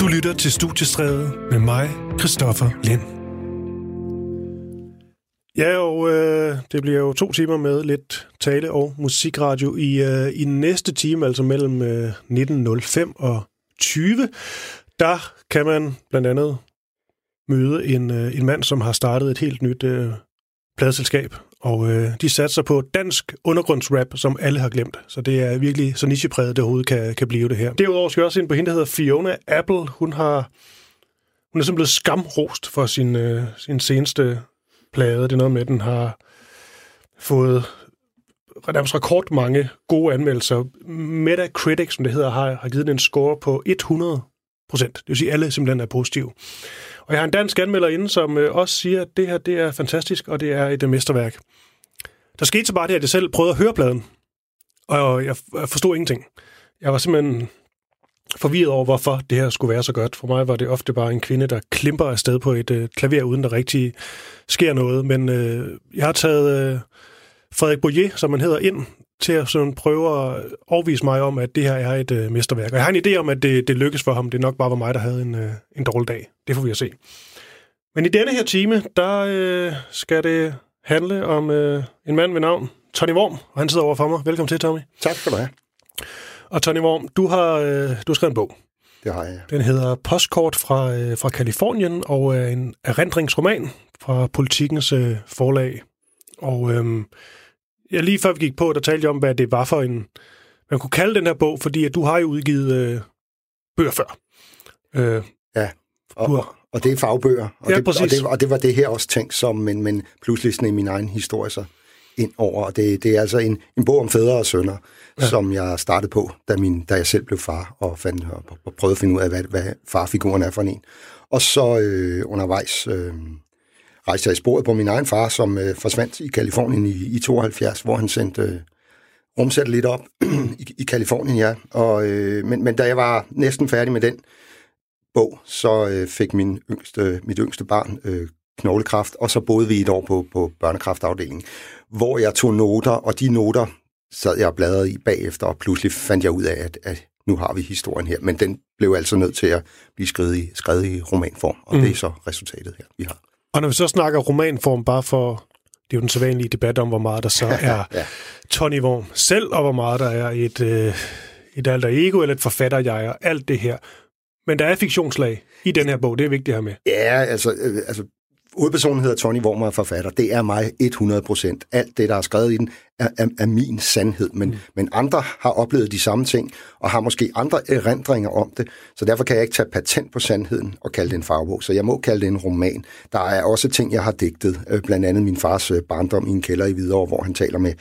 Du lytter til Studiestræde med mig, Christoffer Lind. Ja, og øh, det bliver jo to timer med lidt tale- og musikradio i, øh, i næste time, altså mellem øh, 19.05 og 20. Der kan man blandt andet møde en, øh, en mand, som har startet et helt nyt øh, pladeselskab, og øh, de satser på dansk undergrundsrap, som alle har glemt. Så det er virkelig så nichepræget, det overhovedet kan, kan blive det her. Derudover skal jeg også ind på hende, der hedder Fiona Apple. Hun har hun er simpelthen blevet skamrost for sin, øh, sin seneste plade. Det er noget med, at den har fået nærmest rekordmange gode anmeldelser. Metacritic, som det hedder, har, har givet den en score på 100 procent. Det vil sige, at alle simpelthen er positive. Og jeg har en dansk anmelder inde, som øh, også siger, at det her det er fantastisk, og det er et øh, mesterværk. Der skete så bare det, at jeg selv prøvede at høre pladen, og jeg forstod ingenting. Jeg var simpelthen forvirret over, hvorfor det her skulle være så godt. For mig var det ofte bare en kvinde, der klimper afsted på et øh, klaver, uden der rigtig sker noget. Men øh, jeg har taget øh, Frederik Boyer, som man hedder, ind til at sådan prøve at overvise mig om, at det her er et øh, mesterværk. Og jeg har en idé om, at det, det lykkes for ham. Det nok bare var mig, der havde en, øh, en dårlig dag. Det får vi at se. Men i denne her time, der øh, skal det handle om øh, en mand ved navn Tony Worm, og han sidder over for mig. Velkommen til, Tommy. Tak skal du have. Og Tony Worm, du har, øh, du har skrevet en bog. Det har jeg. Den hedder Postkort fra, øh, fra Kalifornien, og er en erindringsroman fra Politikens øh, forlag. Og øh, ja, lige før vi gik på, der talte jeg om, hvad det var for en... Man kunne kalde den her bog, fordi at du har jo udgivet øh, bøger før. Øh, ja, og, har... og det er fagbøger. Og, ja, det, præcis. og, det, og det var det her også tænkt som, men, men pludselig sådan i min egen historie så ind over. Og det, det er altså en, en bog om fædre og sønner, ja. som jeg startede på, da, min, da jeg selv blev far, og, fandt, og, og prøvede at finde ud af, hvad, hvad farfiguren er for en. Og så øh, undervejs... Øh, rejste jeg i sporet på min egen far, som øh, forsvandt i Kalifornien i, i 72, hvor han sendte øh, rumsat lidt op i, i Kalifornien, ja. Og, øh, men, men da jeg var næsten færdig med den bog, så øh, fik min yngste, mit yngste barn øh, knoglekræft, og så boede vi et år på, på børnekraftafdelingen, hvor jeg tog noter, og de noter sad jeg og bladrede i bagefter, og pludselig fandt jeg ud af, at, at nu har vi historien her. Men den blev altså nødt til at blive skrevet i, skrevet i romanform, og mm. det er så resultatet her, vi har. Og når vi så snakker romanform, bare for, det er jo den sædvanlige debat om, hvor meget der så er ja. Tony Worm selv, og hvor meget der er et, øh, et alter ego, eller et forfatter jeg og alt det her. Men der er fiktionslag i den her bog, det er vigtigt at have med. Ja, altså, øh, altså hovedpersonen hedder Tony Wormer, forfatter. Det er mig 100 procent. Alt det, der er skrevet i den, er, er, er min sandhed. Men, mm. men andre har oplevet de samme ting, og har måske andre erindringer om det. Så derfor kan jeg ikke tage patent på sandheden og kalde det en fagbog. Så jeg må kalde det en roman. Der er også ting, jeg har digtet. Øh, blandt andet min fars øh, barndom i en kælder i Hvidovre, hvor han taler med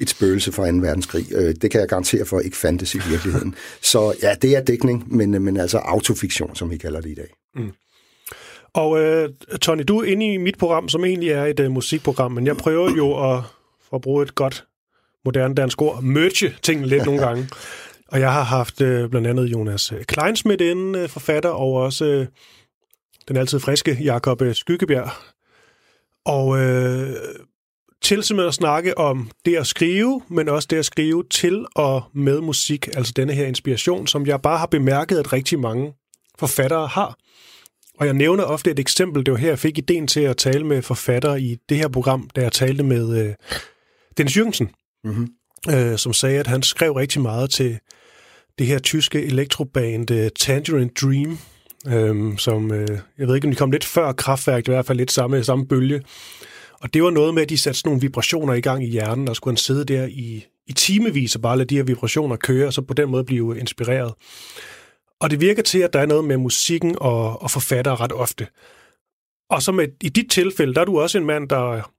et spøgelse fra 2. verdenskrig. Øh, det kan jeg garantere for ikke fandtes i virkeligheden. Så ja, det er dækning, men, men altså autofiktion, som vi kalder det i dag. Mm. Og øh, Tony, du er inde i mit program, som egentlig er et øh, musikprogram, men jeg prøver jo at, for at bruge et godt moderne dansk ord, merge tingene lidt nogle gange. Og jeg har haft øh, blandt andet Jonas øh, Kleinsmith inden, øh, forfatter, og også øh, den altid friske Jakob øh, Skyggebjerg. Og øh, til simpelthen at snakke om det at skrive, men også det at skrive til og med musik, altså denne her inspiration, som jeg bare har bemærket, at rigtig mange forfattere har. Og jeg nævner ofte et eksempel, det var her, jeg fik ideen til at tale med forfattere i det her program, da jeg talte med øh, Dennis Jürgensen, mm-hmm. øh, som sagde, at han skrev rigtig meget til det her tyske elektroband uh, Tangerine Dream, øh, som, øh, jeg ved ikke, om de kom lidt før kraftværk, i hvert fald lidt samme, samme bølge. Og det var noget med, at de satte sådan nogle vibrationer i gang i hjernen, og skulle han sidde der i, i timevis og bare lade de her vibrationer køre, og så på den måde blive inspireret. Og det virker til, at der er noget med musikken og, og forfatter ret ofte. Og så med, i dit tilfælde, der er du også en mand, der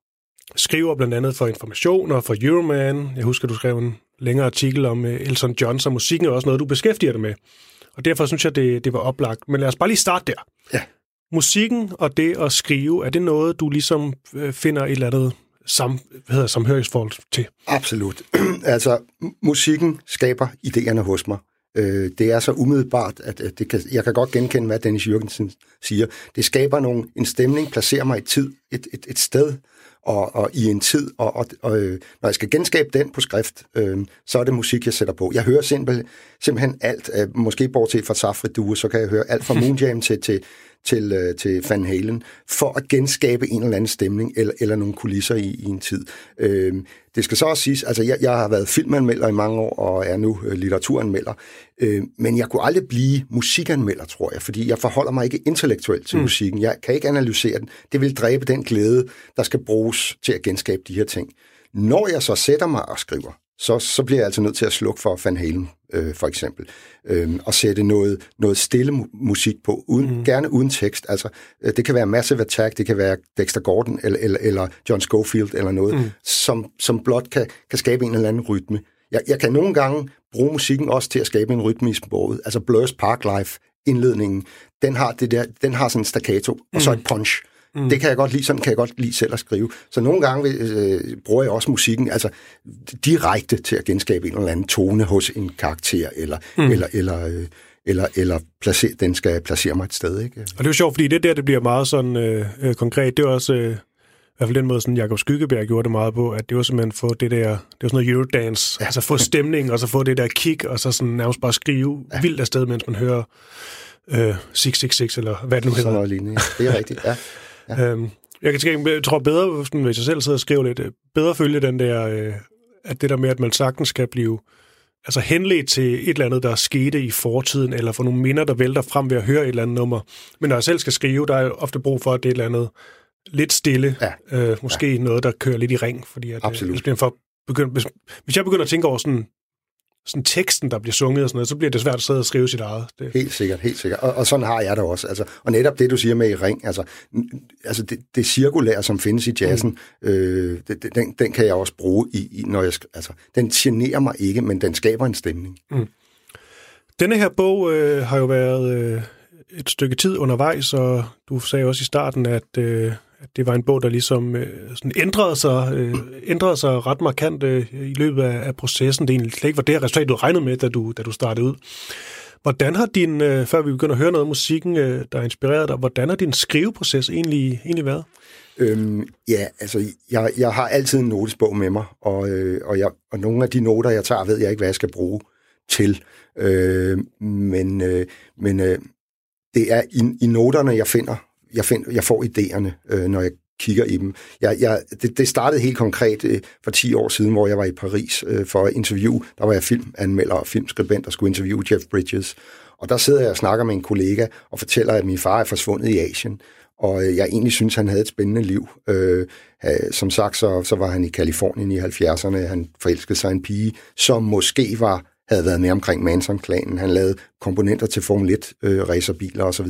skriver blandt andet for Information og for Euroman. Jeg husker, du skrev en længere artikel om øh, Elton John, så musikken er også noget, du beskæftiger dig med. Og derfor synes jeg, det, det var oplagt. Men lad os bare lige starte der. Ja. Musikken og det at skrive, er det noget, du ligesom øh, finder et eller andet sam, hvad hedder, samhørighedsforhold til? Absolut. altså, musikken skaber idéerne hos mig. Øh, det er så umiddelbart, at, at det kan, jeg kan godt genkende, hvad Dennis Jørgensen siger. Det skaber nogle, en stemning, placerer mig i tid, et, et, et sted, og, og i en tid, og, og, og øh, når jeg skal genskabe den på skrift, øh, så er det musik, jeg sætter på. Jeg hører simpelthen, simpelthen alt, øh, måske bortset fra Safri Due, så kan jeg høre alt fra Moon Jam til, til, til, øh, til Van Halen, for at genskabe en eller anden stemning, eller, eller nogle kulisser i, i en tid. Øh, det skal så også siges, altså jeg, jeg har været filmanmelder i mange år, og er nu øh, litteraturanmelder, øh, men jeg kunne aldrig blive musikanmelder, tror jeg, fordi jeg forholder mig ikke intellektuelt til mm. musikken. Jeg kan ikke analysere den. Det vil dræbe den glæde, der skal bruges til at genskabe de her ting. Når jeg så sætter mig og skriver, så, så bliver jeg altså nødt til at slukke for Van Halen, øh, for eksempel, øh, og sætte noget, noget stille mu- musik på, uden, mm. gerne uden tekst. Altså, øh, det kan være Massive Attack, det kan være Dexter Gordon, eller, eller, eller John Schofield, eller noget, mm. som, som blot kan, kan skabe en eller anden rytme. Jeg, jeg kan nogle gange bruge musikken også til at skabe en rytme i sproget. Altså Blur's Park Life, indledningen, den har, det der, den har sådan en staccato, mm. og så et punch. Mm. Det kan jeg godt lide, sådan kan jeg godt lide selv at skrive. Så nogle gange øh, bruger jeg også musikken altså direkte til at genskabe en eller anden tone hos en karakter, eller, mm. eller, eller, øh, eller, eller placere, den skal placere mig et sted. Ikke? Og det er jo sjovt, fordi det der, det bliver meget sådan øh, øh, konkret. Det er også... Øh i hvert fald den måde, sådan Jacob Skyggeberg gjorde det meget på, at det var simpelthen få det der, det var sådan noget Eurodance, ja. altså få stemning, og så få det der kick, og så sådan nærmest bare skrive ja. vildt afsted, mens man hører øh, 666, eller hvad det nu hedder. Sådan noget lignende, det er rigtigt, ja. Ja. Øhm, jeg kan tænke, jeg tror bedre, hvis jeg selv sidder og skriver lidt, øh, bedre følge den der, øh, at det der med, at man sagtens skal blive altså henledt til et eller andet, der skete i fortiden, eller for nogle minder, der vælter frem ved at høre et eller andet nummer. Men når jeg selv skal skrive, der er ofte brug for, at det er et eller andet lidt stille. Ja. Øh, måske ja. noget, der kører lidt i ring, fordi at, øh, Absolut. Øh, for begynd, hvis, hvis jeg begynder at tænke over sådan sådan teksten, der bliver sunget og sådan noget, så bliver det svært at sidde og skrive sit eget. Det. Helt sikkert, helt sikkert. Og, og sådan har jeg det også. Altså, og netop det, du siger med i ring, altså, altså det, det cirkulære, som findes i jazzen, mm. øh, det, den, den kan jeg også bruge i, i når jeg... Altså, den generer mig ikke, men den skaber en stemning. Mm. Denne her bog øh, har jo været øh, et stykke tid undervejs, og du sagde også i starten, at, øh, at det var en bog, der ligesom øh, sådan ændrede, sig, øh, ændrede sig ret markant øh, i løbet af, af processen. Det egentlig slet ikke var det resultat, du regnede med, da du, da du startede ud. Hvordan har din, øh, før vi begynder at høre noget af musikken, øh, der inspireret dig, hvordan har din skriveproces egentlig, egentlig været? Øhm, ja, altså, jeg, jeg har altid en notesbog med mig, og, øh, og, jeg, og nogle af de noter, jeg tager, ved jeg ikke, hvad jeg skal bruge til. Øh, men øh, men øh, det er i, i noterne, jeg finder jeg, find, jeg får idéerne, øh, når jeg kigger i dem. Jeg, jeg, det, det startede helt konkret øh, for 10 år siden, hvor jeg var i Paris øh, for at interview. Der var jeg filmanmelder og filmskribent og skulle interviewe Jeff Bridges. Og der sidder jeg og snakker med en kollega og fortæller, at min far er forsvundet i Asien. Og øh, jeg egentlig synes, han havde et spændende liv. Øh, som sagt, så, så var han i Kalifornien i 70'erne. Han forelskede sig en pige, som måske var havde været med omkring Manson-klanen. Han lavede komponenter til Formel 1-racerbiler øh, osv.,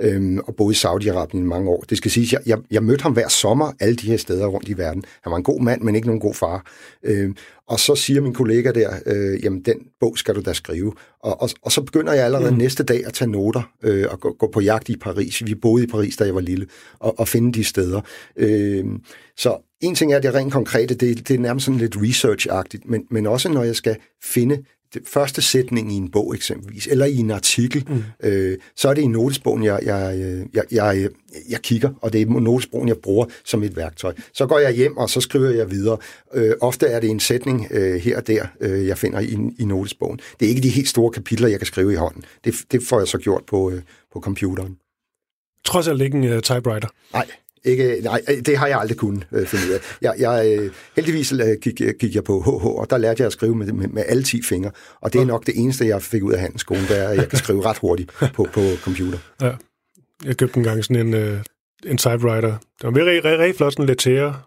øhm, og boede i Saudi-Arabien i mange år. Det skal siges, jeg, jeg, jeg mødte ham hver sommer alle de her steder rundt i verden. Han var en god mand, men ikke nogen god far. Øhm, og så siger min kollega der, øh, jamen den bog skal du da skrive. Og, og, og så begynder jeg allerede mm. næste dag at tage noter øh, og gå, gå på jagt i Paris. Vi boede i Paris, da jeg var lille, og, og finde de steder. Øh, så en ting er, det rent konkrete, det, det er nærmest sådan lidt research-agtigt, men, men også når jeg skal finde det første sætning i en bog eksempelvis, eller i en artikel, mm. øh, så er det i notesbogen, jeg, jeg, jeg, jeg, jeg kigger, og det er notesbogen, jeg bruger som et værktøj. Så går jeg hjem, og så skriver jeg videre. Øh, ofte er det en sætning øh, her og der, øh, jeg finder i, i notesbogen. Det er ikke de helt store kapitler, jeg kan skrive i hånden. Det, det får jeg så gjort på, øh, på computeren. Trods alt ikke en uh, typewriter? Nej, ikke, nej, det har jeg aldrig kunnet øh, finde ud af. Jeg, jeg, øh, heldigvis øh, gik, gik jeg på HH, og der lærte jeg at skrive med, med, med alle 10 fingre. Og det er nok det eneste, jeg fik ud af handelsskolen, det er, at jeg kan skrive ret hurtigt på, på computer. Ja. Jeg købte en gang sådan en, øh, en typewriter. Det var rigtig, rigtig, rigtig flot, sådan en lettere,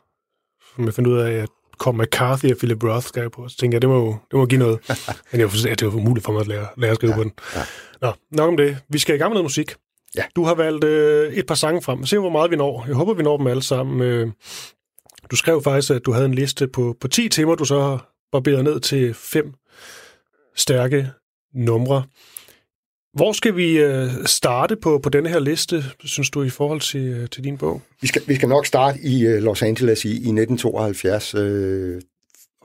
som jeg fandt ud af, at kom McCarthy og Philip Roth skrev på. Så tænkte jeg, det må, det må give noget. Men jeg var, at det var umuligt for mig at lære, lære at skrive ja, på den. Ja. Nå, nok om det. Vi skal i gang med noget musik. Ja. Du har valgt øh, et par sange frem. Se, hvor meget vi når. Jeg håber, vi når dem alle sammen. Øh, du skrev faktisk, at du havde en liste på, på 10 temaer, du så har barberet ned til fem stærke numre. Hvor skal vi øh, starte på, på denne her liste, synes du, i forhold til, øh, til din bog? Vi skal, vi skal nok starte i øh, Los Angeles i, i 1972. Øh,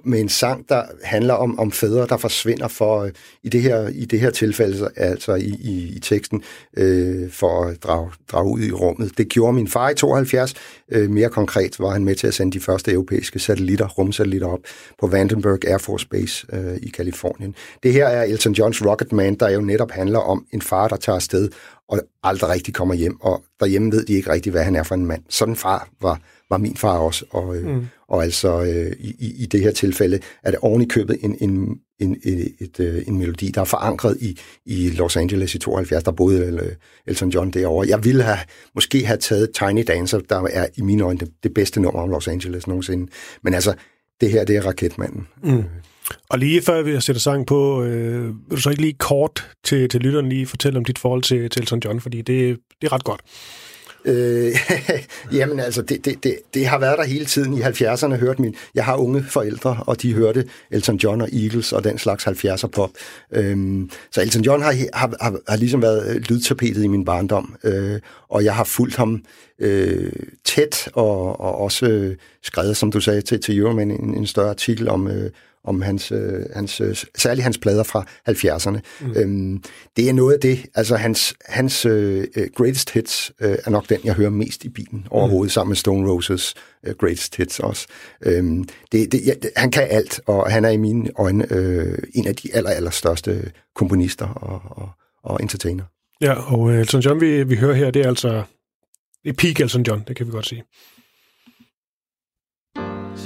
med en sang, der handler om, om fædre, der forsvinder for, øh, i, det her, i det her tilfælde, altså i, i, i teksten, øh, for at drage, drage ud i rummet. Det gjorde min far i 72. Øh, mere konkret var han med til at sende de første europæiske satellitter, rumsatellitter op på Vandenberg Air Force Base øh, i Kalifornien. Det her er Elton Johns Rocket Man, der jo netop handler om en far, der tager afsted og aldrig rigtig kommer hjem, og derhjemme ved de ikke rigtig, hvad han er for en mand. Sådan far var, var min far også, og, øh, mm. og altså øh, i, i det her tilfælde er det oven i købet en, en, en, et, et, øh, en melodi, der er forankret i, i Los Angeles i 72, der boede øh, Elton John derovre. Jeg ville have, måske have taget Tiny Dancer, der er i mine øjne det, det bedste nummer om Los Angeles nogensinde. Men altså, det her, det er Raketmanden. Mm. Og lige før vi sætter sang på, øh, vil du så ikke lige kort til, til lytteren lige fortælle om dit forhold til, til Elton John, fordi det, det er ret godt. Øh, jamen altså, det, det, det, det har været der hele tiden. I 70'erne hørte min... Jeg har unge forældre, og de hørte Elton John og Eagles og den slags 70'er pop. Øhm, så Elton John har, har, har, har ligesom været lydtapetet i min barndom, øh, og jeg har fulgt ham øh, tæt og, og også øh, skrevet, som du sagde, til, til Euroman en, en større artikel om, øh, om hans, øh, hans øh, særligt hans plader fra 70'erne. Mm. Øhm, det er noget af det, altså hans, hans øh, øh, greatest hits øh, er nok den, jeg hører mest i bilen overhovedet, mm. sammen med Stone Roses øh, greatest hits også. Øhm, det, det, ja, han kan alt, og han er i mine øjne øh, en af de aller, aller største komponister og, og, og entertainer. Ja, og øh, Elton John, vi, vi hører her, det er altså det er peak Elton John, det kan vi godt sige.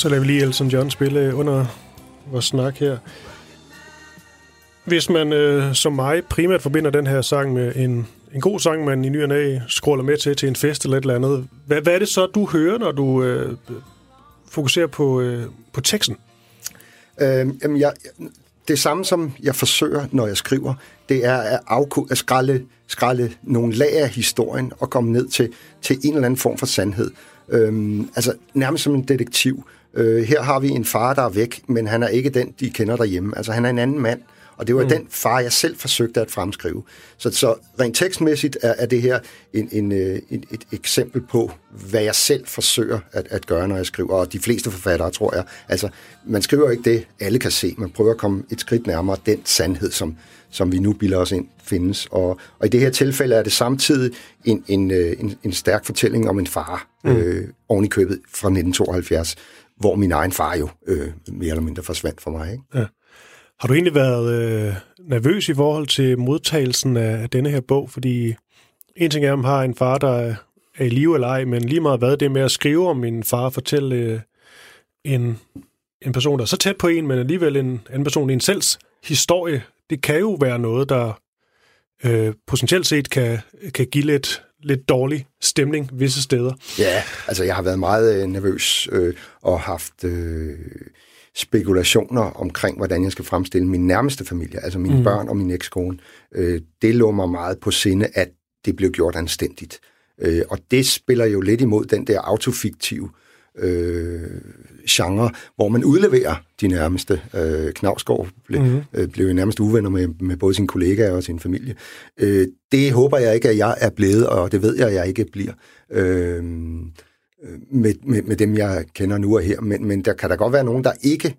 Så lader vi lige Elton John spille øh, under vores snak her. Hvis man øh, som mig primært forbinder den her sang med en, en god sang, man i ny og næ scroller med til til en fest eller et eller andet, hvad, hvad er det så, du hører, når du øh, fokuserer på, øh, på teksten? Øh, jamen, jeg, det samme, som jeg forsøger, når jeg skriver, det er at, afko- at skralde, skralde nogle lag af historien og komme ned til, til en eller anden form for sandhed. Øhm, altså nærmest som en detektiv. Øh, her har vi en far, der er væk, men han er ikke den, de kender derhjemme. Altså han er en anden mand, og det var mm. den far, jeg selv forsøgte at fremskrive. Så, så rent tekstmæssigt er, er det her en, en, øh, en, et eksempel på, hvad jeg selv forsøger at, at gøre, når jeg skriver. Og de fleste forfattere, tror jeg. Altså, man skriver ikke det, alle kan se. Man prøver at komme et skridt nærmere den sandhed, som, som vi nu bilder os ind findes. Og, og i det her tilfælde er det samtidig en, en, øh, en, en stærk fortælling om en far, mm. øh, oven i købet fra 1972, hvor min egen far jo øh, mere eller mindre forsvandt for mig. Ikke? Ja. Har du egentlig været øh, nervøs i forhold til modtagelsen af, af denne her bog? Fordi en ting er, om har en far, der er, i live eller ej, men lige meget hvad det med at skrive om min far og fortælle øh, en, en person, der er så tæt på en, men alligevel en anden person i en selvs historie, det kan jo være noget, der øh, potentielt set kan, kan give lidt, lidt dårlig stemning visse steder. Ja, altså jeg har været meget øh, nervøs øh, og haft øh, spekulationer omkring, hvordan jeg skal fremstille min nærmeste familie, altså mine mm. børn og min ekskone. Øh, det lå mig meget på sinde, at det blev gjort anstændigt. Øh, og det spiller jo lidt imod den der autofiktive øh, genre, hvor man udleverer de nærmeste. Øh, Knavsgaard ble, mm-hmm. øh, blev jo nærmest uvenner med, med både sine kollegaer og sin familie. Øh, det håber jeg ikke, at jeg er blevet, og det ved jeg, at jeg ikke bliver. Øh, med, med, med dem, jeg kender nu og her. Men, men der kan der godt være nogen, der ikke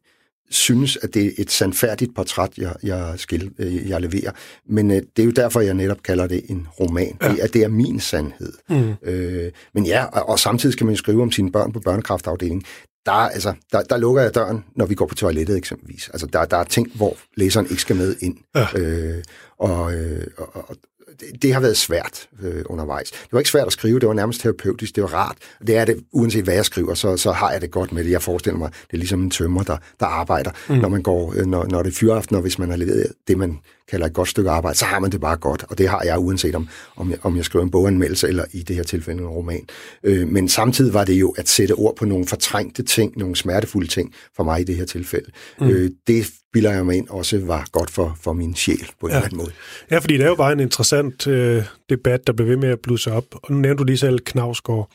synes, at det er et sandfærdigt portræt, jeg, jeg, skil, øh, jeg leverer. Men øh, det er jo derfor, jeg netop kalder det en roman. Ja. Det, at det er min sandhed. Mm. Øh, men ja, og, og samtidig skal man skrive om sine børn på børnekraftafdelingen. Der, altså, der, der lukker jeg døren, når vi går på toilettet eksempelvis. Altså, der, der er ting, hvor læseren ikke skal med ind. Ja. Øh, og, øh, og, og, det, det har været svært øh, undervejs. Det var ikke svært at skrive, det var nærmest terapeutisk, det var rart. Det er det, uanset hvad jeg skriver, så, så har jeg det godt med det. Jeg forestiller mig, det er ligesom en tømmer, der, der arbejder, mm. når man går, øh, når, når det er fyraften, og hvis man har leveret det, man kalder et godt stykke arbejde, så har man det bare godt, og det har jeg uanset om, om jeg, om jeg skriver en boganmeldelse, eller i det her tilfælde en roman. Øh, men samtidig var det jo at sætte ord på nogle fortrængte ting, nogle smertefulde ting for mig i det her tilfælde. Mm. Øh, det bilder jeg mig ind også var godt for, for min sjæl på en ja. eller anden måde. Ja, fordi det er jo bare en interessant øh, debat, der bliver ved med at blusse op. Og nu nævnte du lige selv Knavsgaard.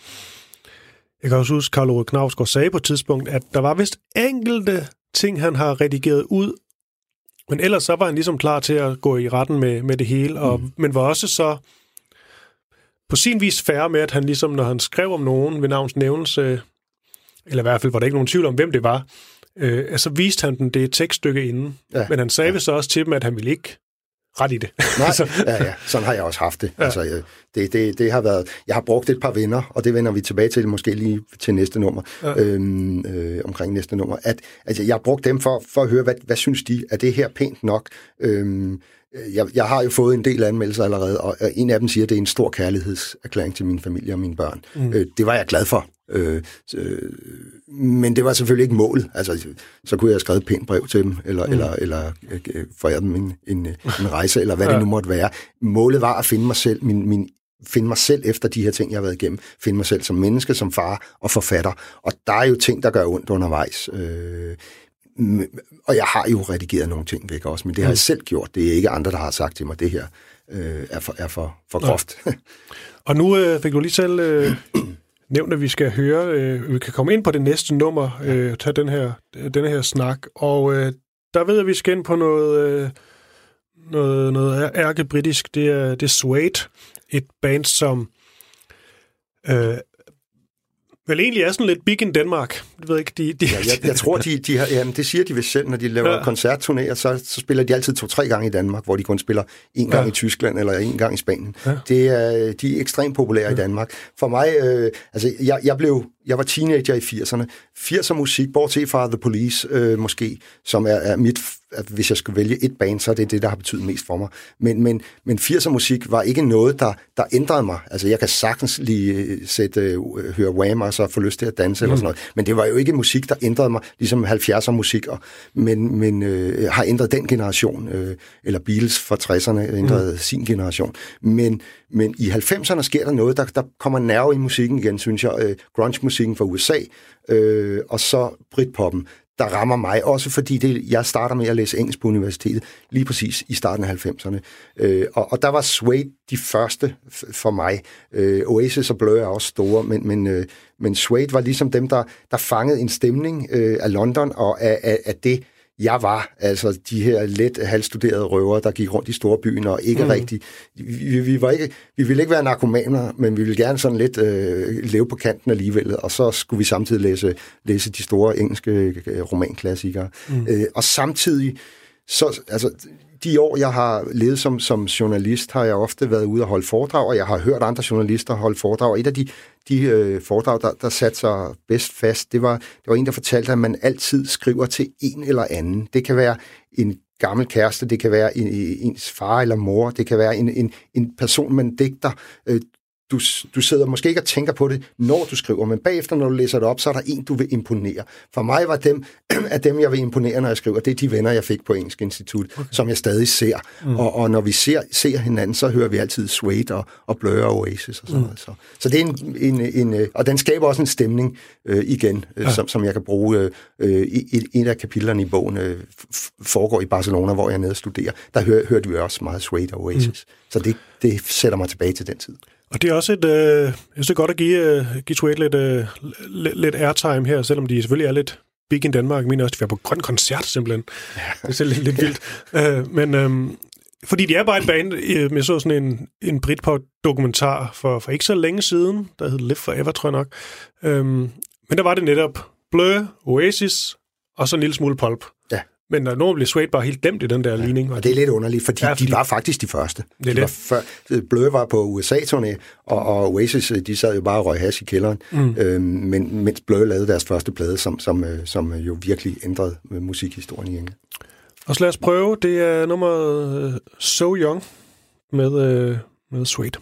Jeg kan også huske, Karl Ove Knavsgaard sagde på et tidspunkt, at der var vist enkelte ting, han har redigeret ud, men ellers så var han ligesom klar til at gå i retten med, med det hele, og, mm. men var også så på sin vis færre med, at han ligesom, når han skrev om nogen ved navns nævnelse, eller i hvert fald var der ikke nogen tvivl om, hvem det var, øh, altså viste han den det tekststykke inden. Ja, men han sagde ja. så også til dem, at han ville ikke ret i det. Nej, altså. ja, ja, sådan har jeg også haft det. Ja. Altså, øh, det, det, det har været, jeg har brugt et par venner, og det vender vi tilbage til måske lige til næste nummer, ja. øhm, øh, omkring næste nummer, at altså, jeg har brugt dem for, for at høre, hvad, hvad synes de? Er det her pænt nok? Øhm, jeg, jeg har jo fået en del anmeldelser allerede, og en af dem siger, at det er en stor kærlighedserklæring til min familie og mine børn. Mm. Øh, det var jeg glad for. Øh, øh, men det var selvfølgelig ikke målet. Altså, så kunne jeg have skrevet et pænt brev til dem, eller, mm. eller, eller øh, dem en, en, en rejse, eller hvad ja. det nu måtte være. Målet var at finde mig selv, min, min finde mig selv efter de her ting, jeg har været igennem. Finde mig selv som menneske, som far og forfatter. Og der er jo ting, der gør ondt undervejs. Øh, og jeg har jo redigeret nogle ting væk også, men det har jeg mm. selv gjort. Det er ikke andre, der har sagt til mig, det her øh, er for, er for, for groft. Ja. og nu øh, fik du lige selv øh, nævnt, at vi skal høre, øh, vi kan komme ind på det næste nummer, øh, tage den her, den her snak, og øh, der ved jeg, at vi skal ind på noget, øh, noget, noget ærke-britisk, det er, det er Suede, et band, som øh, vel egentlig er sådan lidt big in Denmark. Jeg ved ikke, de, de, ja, jeg, jeg tror, de, de har, jamen, det siger de vist selv, når de laver ja. koncertturnéer, så, så spiller de altid to-tre gange i Danmark, hvor de kun spiller en gang ja. i Tyskland eller en gang i Spanien. Ja. Det er, de er ekstremt populære ja. i Danmark. For mig, øh, altså, jeg, jeg blev, jeg var teenager i 80'erne. 80'er musik, bortset fra The Police øh, måske, som er, er mit at hvis jeg skulle vælge et band, så er det det, der har betydet mest for mig. Men, men, men 80'er musik var ikke noget, der, der ændrede mig. Altså, jeg kan sagtens lige øh, sætte, uh, høre Wham og så få lyst til at danse mm. eller sådan noget. Men det var jo ikke musik, der ændrede mig, ligesom 70'er musik, og, men, men uh, har ændret den generation. Uh, eller Beatles fra 60'erne ændrede mm. sin generation. Men, men i 90'erne sker der noget, der, der kommer nerve i musikken igen, synes jeg. Øh, grunge-musikken fra USA, øh, og så Britpoppen der rammer mig, også fordi det, jeg starter med at læse engelsk på universitetet, lige præcis i starten af 90'erne. Øh, og, og der var Suede de første for mig. Øh, Oasis og Blur er også store, men, men, øh, men Suede var ligesom dem, der, der fangede en stemning øh, af London, og af, af, af det, jeg var, altså de her let halvstuderede røver, der gik rundt i storbyen og ikke mm. rigtig... Vi, vi, var ikke, vi ville ikke være narkomaner, men vi ville gerne sådan lidt øh, leve på kanten alligevel, og så skulle vi samtidig læse, læse de store engelske øh, romanklassikere. Mm. Øh, og samtidig, så, altså, de år, jeg har levet som, som journalist, har jeg ofte været ude og holde foredrag, og jeg har hørt andre journalister holde foredrag. Og et af de, de øh, foredrag, der, der satte sig bedst fast, det var, det var en, der fortalte, at man altid skriver til en eller anden. Det kan være en gammel kæreste, det kan være en, ens far eller mor, det kan være en, en, en person, man digter. Øh, du, du sidder måske ikke og tænker på det, når du skriver, men bagefter, når du læser det op, så er der en, du vil imponere. For mig var dem, at dem, jeg vil imponere, når jeg skriver, det er de venner, jeg fik på Engelsk Institut, okay. som jeg stadig ser. Mm. Og, og når vi ser, ser hinanden, så hører vi altid Suede og, og Blur og Oasis og sådan mm. noget. Så, så det er en, en, en, øh, og den skaber også en stemning øh, igen, øh, ja. som, som jeg kan bruge. Øh, øh i, en af kapitlerne i bogen øh, foregår i Barcelona, hvor jeg er nede og studerer. Der hør, hørte vi også meget Suede og Oasis. Mm. Så det, det sætter mig tilbage til den tid. Og det er også et, øh, jeg synes det er godt at give, øh, give Suede lidt, øh, lidt, lidt airtime her, selvom de selvfølgelig er lidt big i Danmark. Jeg mener også, at de var på grøn koncert simpelthen. Ja. Det er lidt, lidt vildt. Øh, men øh, fordi de er bare et band, øh, jeg så sådan en, en Britpop-dokumentar for, for ikke så længe siden, der hed Live Forever, tror jeg nok. Øh, men der var det netop Blur, Oasis og så en lille smule pulp. Men når nogen bliver Suede bare helt glemt i den der ja, ligning. Og det er lidt underligt, fordi, ja, fordi de var faktisk de første. Det er de det. Var før, Blø var på USA-turné, og, og Oasis, de sad jo bare og røg hash i kælderen, mm. øhm, men, mens Blø lavede deres første plade, som, som, øh, som jo virkelig ændrede musikhistorien i England. Og så lad os prøve, det er nummer uh, So Young med, med Suede.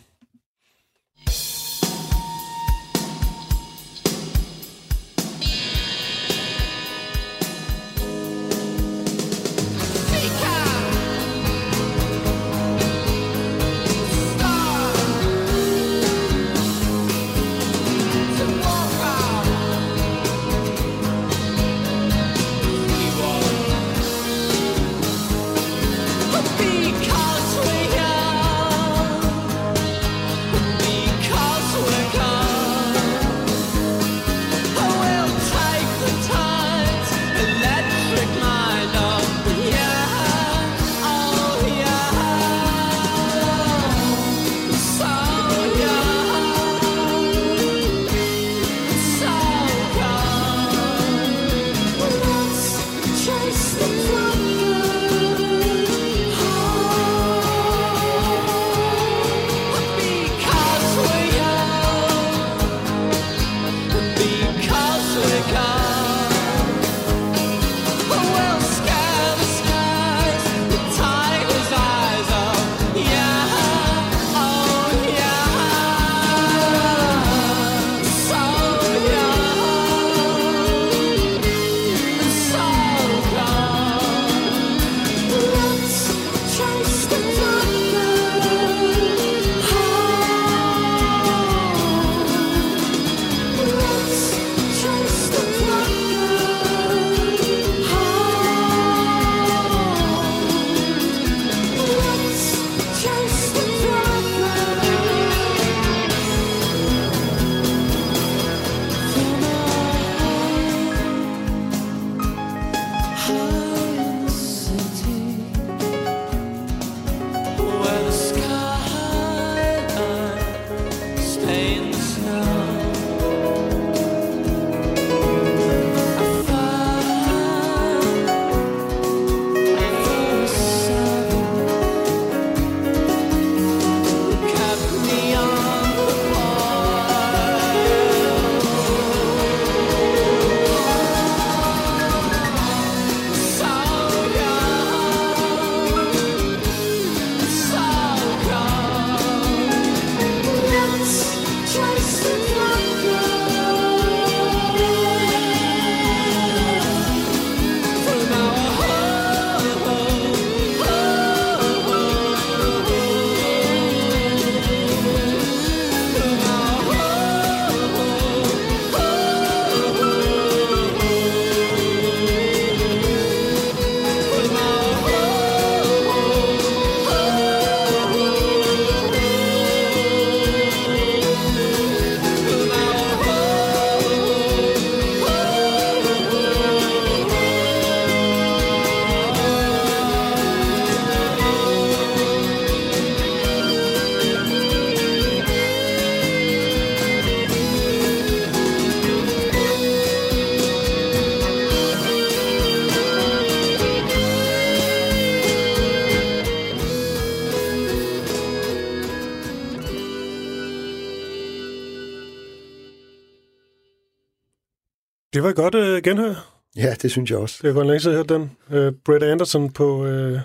Det var et godt øh, genhør. Ja, det synes jeg også. Det var længe siden, den. Øh, Brett Anderson på, øh,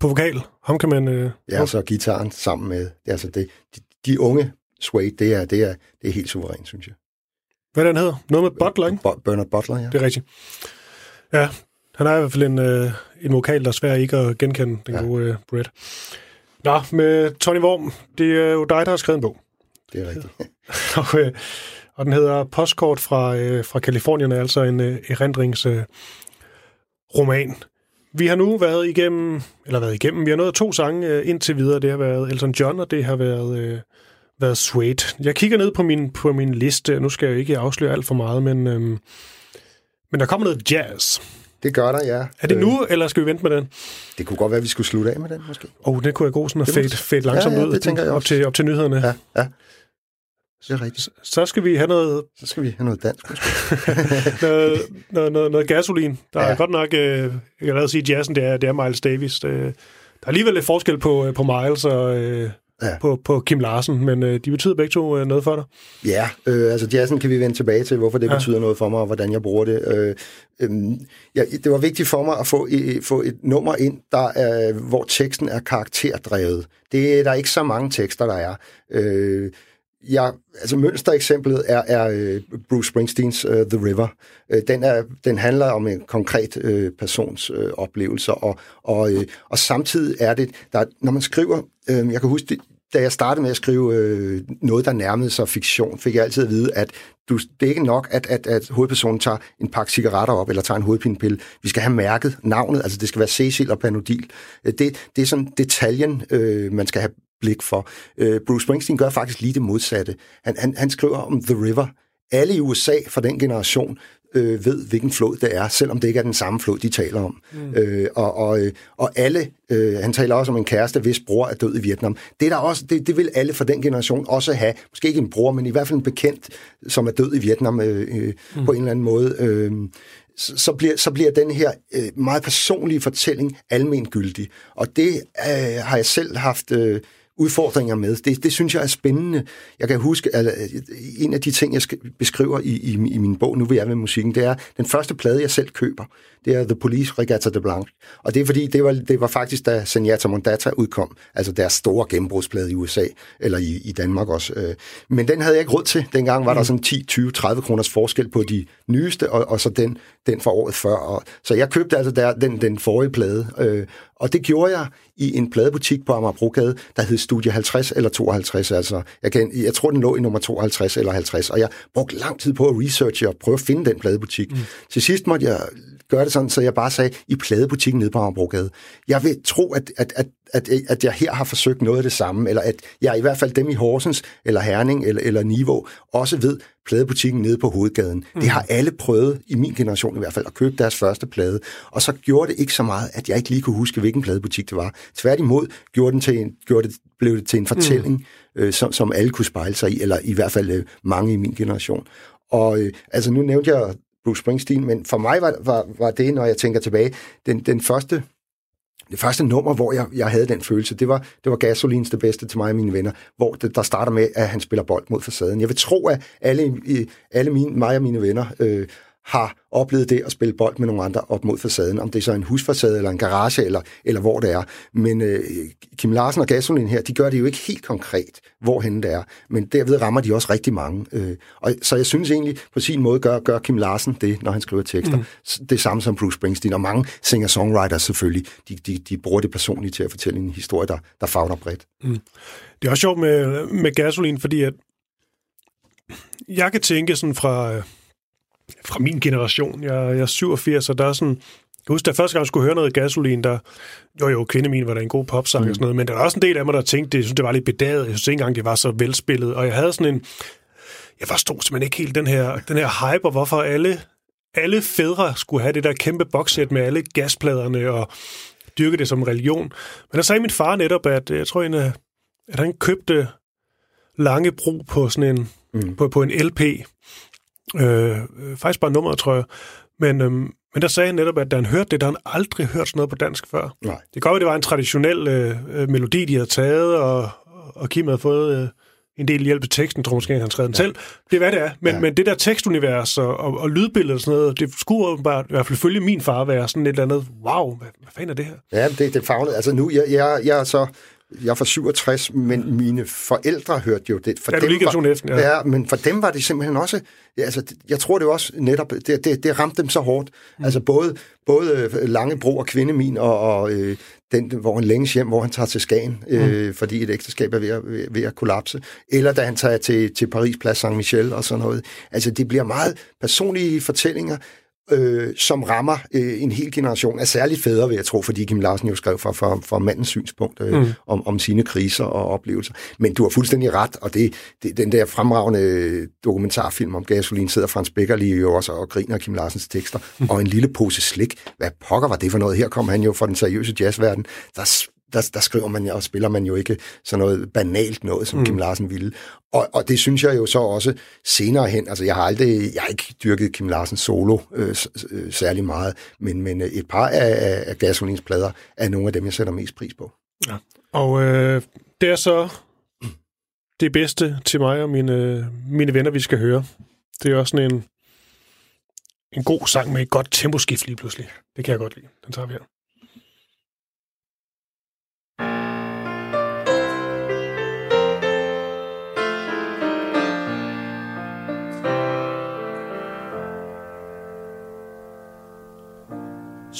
på vokal. Ham kan man... Øh, Ja, og så gitaren sammen med... Altså det, de, de unge Suede, det er, det, er, det er helt suverænt, synes jeg. hvad den hedder? Noget med Butler, ikke? Bo- Bernard Butler, ja. Det er rigtigt. Ja, han er i hvert fald en, øh, en vokal, der er svær ikke at genkende, den Ja. gode øh, Brett. Nå, med Tony Worm, det er jo dig, der har skrevet en bog. Det er rigtigt. og, øh, og den hedder Postkort fra, øh, fra Kalifornien, altså en øh, erindringsroman. Øh, vi har nu været igennem, eller været igennem, vi har nået to sange øh, indtil videre. Det har været Elton John, og det har været, øh, været Suede. Jeg kigger ned på min, på min liste, nu skal jeg jo ikke afsløre alt for meget, men, øh, men der kommer noget jazz. Det gør der, ja. Er det nu, eller skal vi vente med den? Det kunne godt være, at vi skulle slutte af med den, måske. Åh, oh, det kunne jeg gå sådan og fade, fade langsomt Ja, ja, ud op, til, op til nyhederne. Ja, ja. Det er rigtigt. Så skal vi have noget, Så skal vi have noget dansk. noget, noget, noget, noget gasolin. Der ja. Er godt nok, øh, jeg kan allerede sige, at jazzen, det er, det er Miles Davis. Det, der er alligevel lidt forskel på, øh, på Miles og øh, ja. På, på Kim Larsen, men øh, de betyder begge to øh, noget for dig. Ja, øh, altså jazzen kan vi vende tilbage til, hvorfor det Ja. betyder noget for mig, og hvordan jeg bruger det. Øh, øh, ja, det var vigtigt for mig at få, øh, få et nummer ind, der er, hvor teksten er karakterdrevet. Det er der ikke så mange tekster, der er. Øh, jeg, altså mønstereksemplet er, er øh, Bruce Springsteens uh, The River. Uh, den, er, den handler om en konkret uh, persons uh, oplevelser, og, og, uh, og samtidig er det, der, når man skriver, uh, jeg kan huske, det, da jeg startede med at skrive øh, noget, der nærmede sig fiktion, fik jeg altid at vide, at du, det er ikke nok, at, at, at hovedpersonen tager en pakke cigaretter op, eller tager en hovedpinepille. Vi skal have mærket navnet, altså det skal være Cecil og Panodil. Det, det er sådan detaljen, øh, man skal have blik for. Øh, Bruce Springsteen gør faktisk lige det modsatte. Han, han, han skriver om The River. Alle i USA fra den generation øh, ved, hvilken flod det er, selvom det ikke er den samme flod, de taler om. Mm. Øh, og, og, øh, og alle, øh, han taler også om en kæreste, hvis bror er død i Vietnam. Det, er der også, det, det vil alle fra den generation også have. Måske ikke en bror, men i hvert fald en bekendt, som er død i Vietnam øh, øh, mm. på en eller anden måde. Øh, så så bliver, så bliver den her øh, meget personlige fortælling almengyldig. Og det øh, har jeg selv haft øh, udfordringer med. Det, det synes jeg er spændende. Jeg kan huske, at en af de ting, jeg sk- beskriver i, i, i min bog, nu vil jeg med musikken, det er den første plade, jeg selv køber. Det er The Police Regatta de Blanche. Og det er fordi, det var, det var faktisk, da Senjata Mondata udkom, altså deres store gennembrudsplade i USA, eller i, i Danmark også. øh. Men den havde jeg ikke råd til. Dengang var der sådan 10, 20, 30 kroners forskel på de nyeste, og, og så den, den fra året før. Og, så jeg købte altså der, den, den forrige plade, øh, og det gjorde jeg i en pladebutik på Amagerbrogade, der hed Studie 50 eller 52. Altså, jeg, kan, jeg tror, den lå i nummer 52 eller 50, og jeg brugte lang tid på at researche og prøve at finde den pladebutik. Mm. Til sidst måtte jeg gøre det sådan, så jeg bare sagde, i pladebutikken nede på Amagerbrogade. Jeg vil tro, at, at, at, at, at jeg her har forsøgt noget af det samme, eller at jeg i hvert fald dem i Horsens, eller Herning, eller, eller Niveau, også ved pladebutikken nede på hovedgaden. Mm. Det har alle prøvet, i min generation i hvert fald, at købe deres første plade. Og så gjorde det ikke så meget, at jeg ikke lige kunne huske, hvilken pladebutik det var. Tværtimod gjorde den til en, gjorde det, blev det til en fortælling, mm. øh, som, som alle kunne spejle sig i, eller i hvert fald øh, mange i min generation. Og øh, altså nu nævnte jeg Bruce Springsteen, men for mig var, var, var det, når jeg tænker tilbage, den, den første det første nummer, hvor jeg, jeg havde den følelse, det var, det var Gasolins det bedste til mig og mine venner, hvor det, der starter med, at han spiller bold mod facaden. Jeg vil tro, at alle, alle mine, mig og mine venner øh, har oplevet det at spille bold med nogle andre op mod facaden, om det er så en husfacade eller en garage, eller, eller hvor det er. Men øh, Kim Larsen og Gasolin her, de gør det jo ikke helt konkret, hvorhen det er, men derved rammer de også rigtig mange. Øh, og, så jeg synes egentlig, på sin måde gør, gør Kim Larsen det, når han skriver tekster. Mm. Det samme som Bruce Springsteen, og mange singer-songwriters selvfølgelig, de, de, de bruger det personligt til at fortælle en historie, der, der fagner bredt. Det er også sjovt med, med gasolin, fordi at jeg kan tænke sådan fra, øh, fra min generation, jeg, jeg er 87, og der er sådan, jeg husker, da første gang jeg skulle høre noget gasolin, der, jo jo, kvinde min var da en god popsang mm. og sådan noget, men der var også en del af mig, der tænkte, jeg synes, det var lidt bedaget, jeg synes ikke engang, det var så velspillet, og jeg havde sådan en, jeg forstod simpelthen ikke helt den her, den her hype, og hvorfor alle, alle fædre skulle have det der kæmpe bokssæt med alle gaspladerne og dyrke det som religion. Men der sagde min far netop, at jeg tror, at han købte Langebro på sådan en, mm. på, på en LP. Øh, faktisk bare nummeret, tror jeg. Men, øhm, men der sagde han netop, at da han hørte det, der han aldrig hørt sådan noget på dansk før. Nej. Det kan godt det var en traditionel øh, øh, melodi, de havde taget, og, og Kim havde fået øh, en del hjælp til teksten, tror måske, han skrev den ja. selv. Det er, hvad det er. Men, ja. men det der tekstunivers og, og, og lydbilledet og sådan noget, det skulle bare, i hvert fald følge min far være sådan et eller andet, wow, hvad, hvad fanden er det her? Ja, det, det fagnet. Altså nu, jeg, jeg, jeg er så jeg fra 67, men mine forældre hørte jo det. For ja, dem var, næsten, ja. ja. men for dem var det simpelthen også, ja, altså, jeg tror det også netop, det, det, det ramte dem så hårdt. Mm. Altså både, både øh, Langebro og Kvindemin, og, og øh, den, hvor han længes hjem, hvor han tager til Skagen, øh, mm. fordi et ægteskab er ved at, ved, ved at kollapse. Eller da han tager til, til Paris, Place Saint-Michel og sådan noget. Altså, det bliver meget personlige fortællinger, øh, som rammer øh, en hel generation af særligt fædre, vil jeg tro, fordi Kim Larsen jo skrev fra, fra, fra mandens synspunkt øh, mm. om, om sine kriser og oplevelser. Men du har fuldstændig ret, og det, det den der fremragende dokumentarfilm om gasolin sidder Frans Becker lige jo også og griner Kim Larsens tekster, mm. og en lille pose slik. Hvad pokker var det for noget? Her kom han jo fra den seriøse jazzverden. Der der, der skriver man og spiller man jo ikke sådan noget banalt noget, som mm. Kim Larsen ville. Og, og det synes jeg jo så også senere hen, altså jeg har aldrig, jeg har ikke dyrket Kim Larsens solo øh, øh, særlig meget, men, men et par af, af Gasolins plader er nogle af dem, jeg sætter mest pris på. Ja. Og øh, det er så det bedste til mig og mine, mine venner, vi skal høre. Det er også sådan en, en god sang med et godt temposkift lige pludselig. Det kan jeg godt lide. Den tager vi her.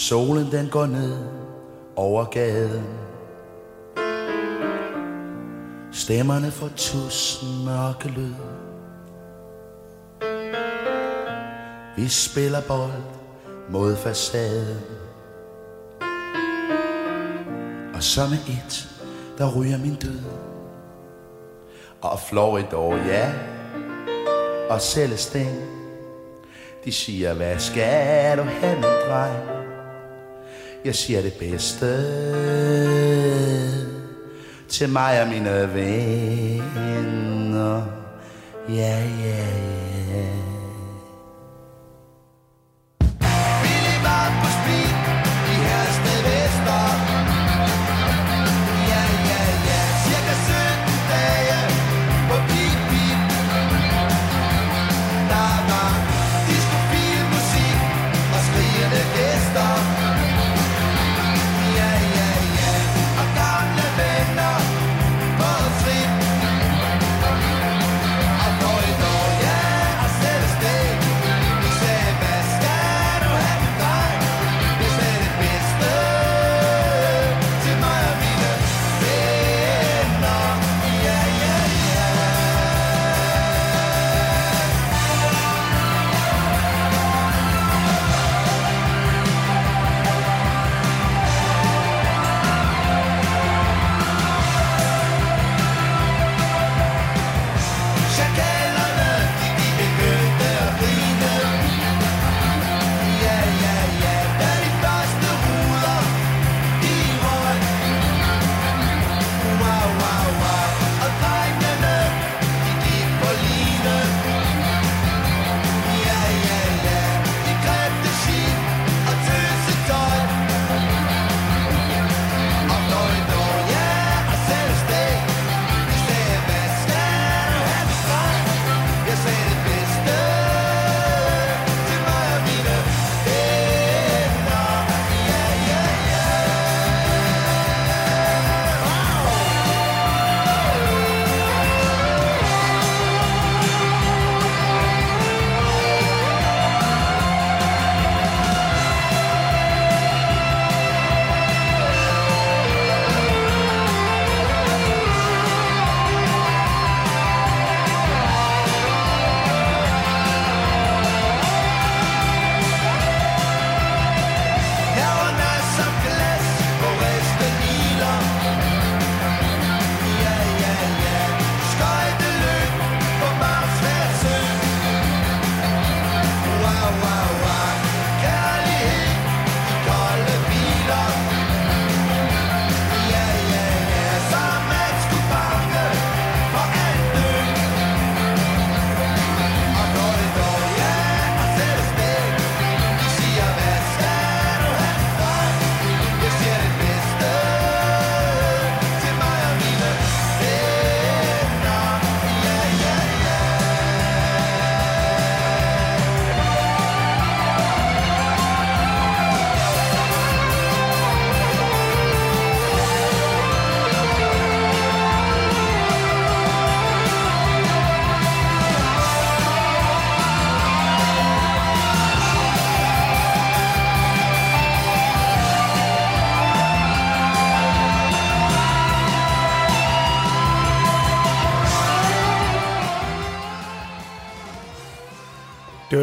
Solen den går ned over gaden. Stemmerne får tusind mørke lyd. Vi spiller bold mod facaden. Og så med et, der ryger min død Og Floridor, ja. Og Celestine De siger, hvad skal du have, min dreng? Jeg siger det bedste til mig og mine venner. Ja, ja, ja.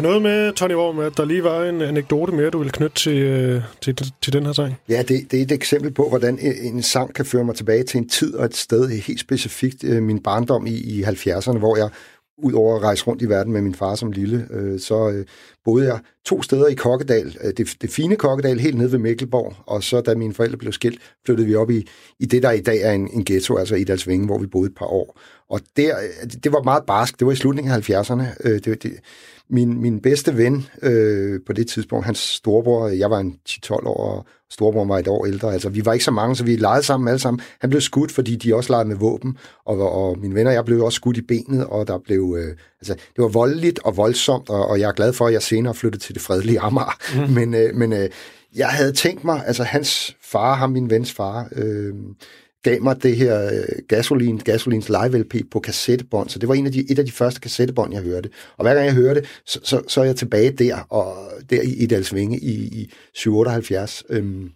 Øh, noget med, Tony Worm, at der lige var en anekdote mere, du ville knytte til, øh, til, til den her sang. Ja, det, det er et eksempel på, hvordan en sang kan føre mig tilbage til en tid og et sted, helt specifikt øh, min barndom i, i 70'erne, hvor jeg ud over at rejse rundt i verden med min far som lille, øh, så øh, boede jeg to steder i Kokkedal. Øh, det, det fine Kokkedal, helt nede ved Mikkelborg, og så da mine forældre blev skilt, flyttede vi op i, i det, der i dag er en, en ghetto, altså i Dalsvinge, hvor vi boede et par år. Og der, øh, det var meget barsk. Det var i slutningen af 70'erne. Øh, det, det, min, min bedste ven øh, på det tidspunkt, hans storebror, jeg var en 10-12 år, og storebror var et år ældre. Altså, vi var ikke så mange, så vi legede sammen alle sammen. Han blev skudt, fordi de også legede med våben, og, og mine venner og jeg blev også skudt i benet, og der blev... Øh, altså, det var voldeligt og voldsomt, og, og jeg er glad for, at jeg senere flyttede til det fredelige Amager. Mm. Men, øh, men øh, jeg havde tænkt mig, altså hans far, ham min vens far, øh, gav mig det her øh, Gasolin, Gasolins live LP på kassettebånd, så det var en af de, et af de første kassettebånd, jeg hørte. Og hver gang jeg hørte, så, så, så er jeg tilbage der, og der i, i Dalsvinge i, i 78. Øhm,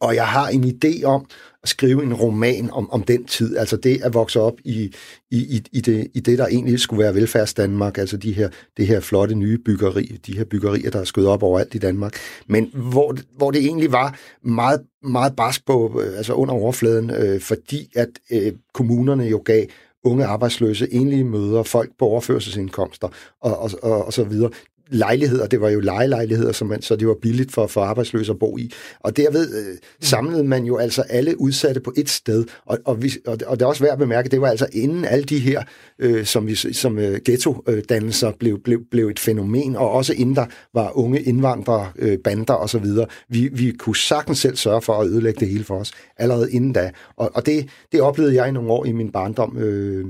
og jeg har en idé om at skrive en roman om, om den tid, altså det at vokse op i, i, i, det, i det, der egentlig skulle være velfærds Danmark, altså de her, det her flotte nye byggeri, de her byggerier, der er skødt op overalt i Danmark, men hvor, hvor det egentlig var meget, meget barsk på, øh, altså under overfladen, øh, fordi at øh, kommunerne jo gav unge arbejdsløse, enlige møder, folk på overførselsindkomster og, og, og, og så videre lejligheder, det var jo lejelejligheder, som man, så det var billigt for, for arbejdsløse at bo i. Og derved øh, samlede man jo altså alle udsatte på et sted. Og, og, vi, og, og det er også værd at bemærke, det var altså inden alle de her, øh, som, vi, som øh, ghetto-dannelser blev, blev, blev et fænomen, og også inden der var unge indvandrere, øh, bander osv. Vi, vi kunne sagtens selv sørge for at ødelægge det hele for os, allerede inden da. Og, og det, det oplevede jeg i nogle år i min barndom, øh,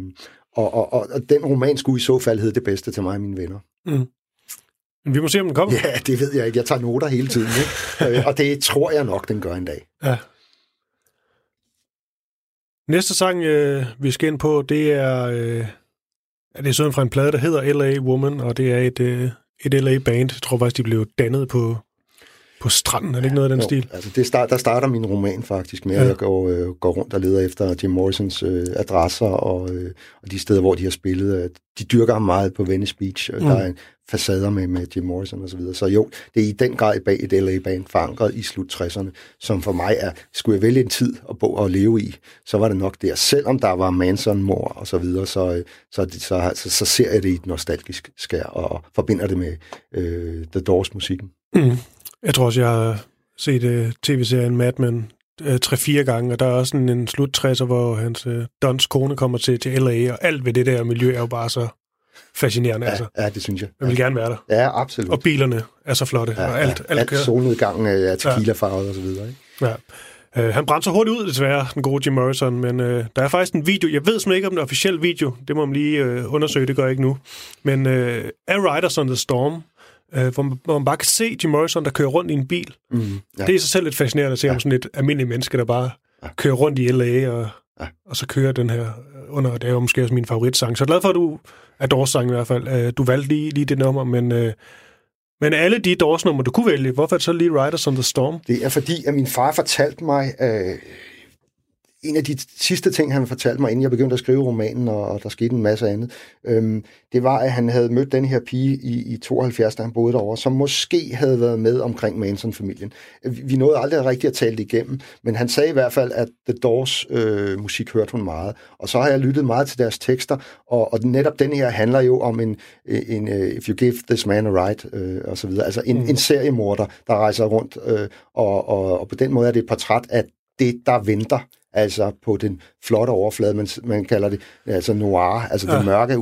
og, og, og, og den roman skulle i så fald hedde det bedste til mig og mine venner. Mm. Vi må se, om den kommer. Ja, det ved jeg ikke. Jeg tager noter hele tiden, ikke? Øh, og det tror jeg nok, den gør en dag. Ja. Næste sang, øh, vi skal ind på, det er, øh, det er sådan fra en plade, der hedder L.A. Woman, og det er et, øh, et L.A.-band. Jeg tror faktisk, de blev dannet på, på stranden. Er det ikke noget af den jo, stil? Altså det start, der starter min roman faktisk med, ja. at jeg går, øh, går rundt og leder efter Jim Morrisons øh, adresser og, øh, og de steder, hvor de har spillet. De dyrker ham meget på Venice Beach. Mm. Der er en, facader med, med Jim Morrison osv. Så, videre. så jo, det er i den grad bag et LA-band forankret i slut 60'erne, som for mig er, skulle jeg vælge en tid at bo og leve i, så var det nok der. Selvom der var Manson-mor og så videre, øh, så, så, så, så, så ser jeg det i et nostalgisk skær og forbinder det med øh, The Doors-musikken. Mm. Jeg tror også, jeg har set øh, uh, tv-serien Mad Men uh, tre-fire gange, og der er også en, en slut 60'er, hvor hans uh, Dons kone kommer til, til LA, og alt ved det der miljø er jo bare så fascinerende. Ja, altså. ja, det synes jeg. Jeg vil gerne være der. Ja, absolut. Og bilerne er så flotte. Ja, og alt, ja, alt, alt solnedgangen er tequila-farvet ja. og så videre. Ikke? Ja. Uh, han brændte så hurtigt ud, desværre, den gode Jim Morrison, men uh, der er faktisk en video, jeg ved simpelthen ikke om det er officiel video, det må man lige uh, undersøge, det gør jeg ikke nu, men uh, er Riders on the Storm, uh, hvor, man, hvor man bare kan se Jim Morrison, der kører rundt i en bil. Mm, ja. Det er i sig selv lidt fascinerende at se ja. om sådan et almindeligt menneske, der bare ja. kører rundt i L.A. og, ja. og så kører den her under, det er jo måske også min favoritsang, så er glad for, at du af Doors-sang i hvert fald. Øh, du valgte lige, lige det nummer, men, øh, men alle de Doors-numre, du kunne vælge, hvorfor er så lige Riders on the Storm? Det er fordi, at min far fortalte mig, øh, en af de sidste ting, han fortalte mig, inden jeg begyndte at skrive romanen, og, og der skete en masse andet, øhm, det var, at han havde mødt den her pige i, i 72, da han boede derovre, som måske havde været med omkring Manson-familien. Vi nåede aldrig rigtig at tale det igennem, men han sagde i hvert fald, at The Doors øh, musik hørte hun meget. Og så har jeg lyttet meget til deres tekster, og, og netop den her handler jo om en, en uh, if you give this man a right, øh, og så videre. Altså en, mm. en seriemorder, der rejser rundt, øh, og, og, og på den måde er det et portræt af det, der venter altså på den flotte overflade, man, man kalder det altså noir, altså ja. det mørke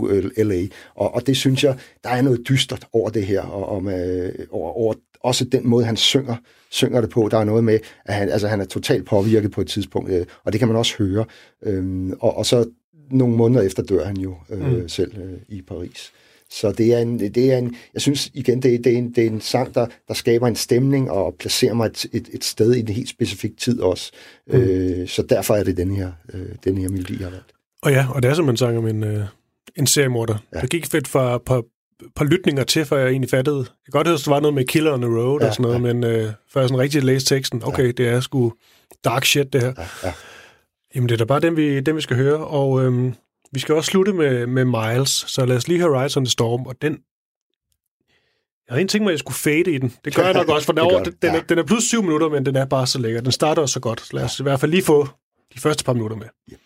LA. Og, og det synes jeg, der er noget dystert over det her, og, og med, over, over også den måde, han synger, synger det på. Der er noget med, at han, altså, han er totalt påvirket på et tidspunkt, øh, og det kan man også høre. Øhm, og, og så nogle måneder efter dør han jo øh, mm. selv øh, i Paris. Så det er en, det er en jeg synes igen, det er, det er, en, det er en sang, der, der skaber en stemning og placerer mig et, et, et sted i en helt specifik tid også. Mm. Øh, så derfor er det den her, øh, den her melodi, jeg har valgt. Og ja, og det er som man sang om en, øh, en seriemorder. Ja. Det gik fedt fra par, par lytninger til, før jeg egentlig fattede. Jeg kan godt høre, at der var noget med Killer on the Road ja, og sådan noget, ja. men øh, før jeg sådan rigtig læste teksten, okay, ja. det er sgu dark shit, det her. Ja, ja. Jamen, det er da bare den, vi, den, vi skal høre, og... Øh, vi skal også slutte med, med Miles, så lad os lige høre Rise on the Storm, og den... Jeg havde en ting med, at jeg skulle fade i den. Det gør jeg nok også, for den, er, over, den, den, er, den er plus syv minutter, men den er bare så lækker. Den starter også så godt. Så lad os i hvert fald lige få de første par minutter med. Riders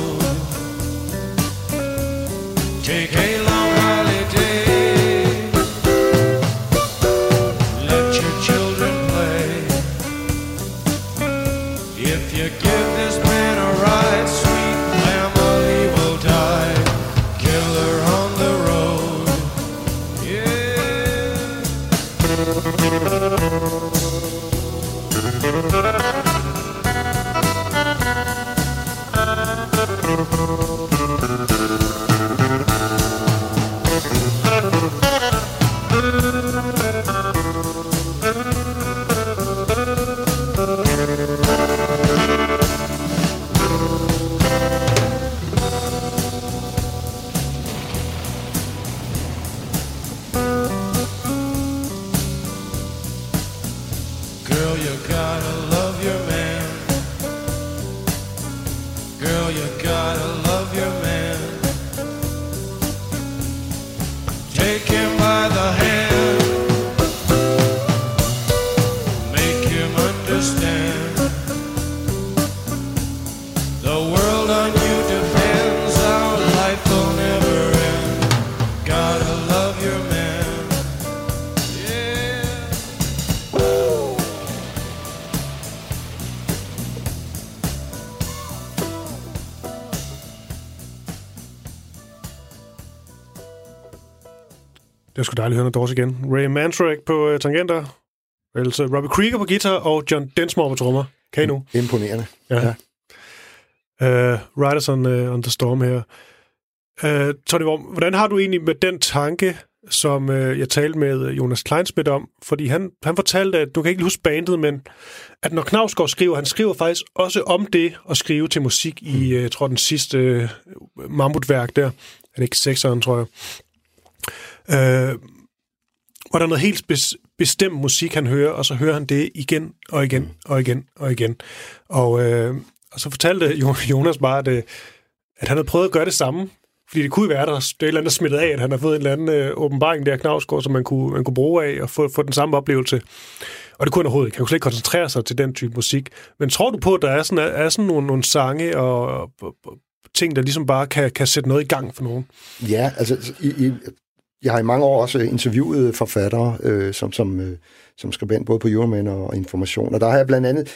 Shake Det er sgu dejligt at høre noget Doors igen. Ray Manzarek på uh, tangenter. Altså Robbie Krieger på guitar og John Densmore på trommer. Kan I nu? Imponerende. Ja. Uh, Riders on, uh, on the Storm her. Uh, Tony Worm, hvordan har du egentlig med den tanke, som uh, jeg talte med Jonas Kleinsmith om? Fordi han, han fortalte, at du kan ikke huske bandet, men at når Knavsgaard skriver, han skriver faktisk også om det at skrive til musik i, uh, tror, den sidste uh, mammutværk der. Er det ikke sekseren, tror jeg. Uh, hvor der er noget helt bes- bestemt musik, han hører, og så hører han det igen og igen og igen og igen. Og, øh, og så fortalte Jo- Jonas bare, at, øh, at han havde prøvet at gøre det samme, fordi det kunne være, der det er et eller andet smittet af, at han har fået en eller anden øh, åbenbaring der Knavsgaard, som man kunne, man kunne bruge af og få, få den samme oplevelse. Og det kunne han overhovedet ikke. Han kunne slet ikke koncentrere sig til den type musik. Men tror du på, at der er sådan, er sådan nogle, nogle sange og, og, og ting, der ligesom bare kan, kan sætte noget i gang for nogen? Ja, altså, i, i, jeg har i mange år også interviewet forfattere, øh, som, som, øh, som skribent både på Euroman og Information, og der har jeg blandt andet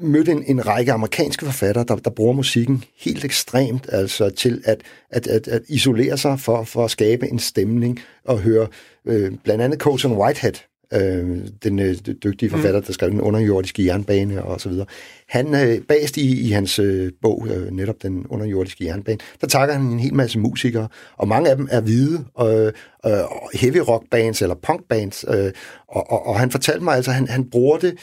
mødt en, en række amerikanske forfattere, der, der bruger musikken helt ekstremt, altså til at, at, at, at isolere sig for, for at skabe en stemning og høre øh, blandt andet Colson Whitehead, øh, den øh, dygtige forfatter, der skrev den underjordiske jernbane og så videre. Han øh, bagst i, i hans øh, bog, øh, netop den underjordiske jernbane, der takker han en hel masse musikere, og mange af dem er hvide, og, øh, heavy rock bands eller punk bands, øh, og, og, og han fortalte mig altså, at han, han bruger det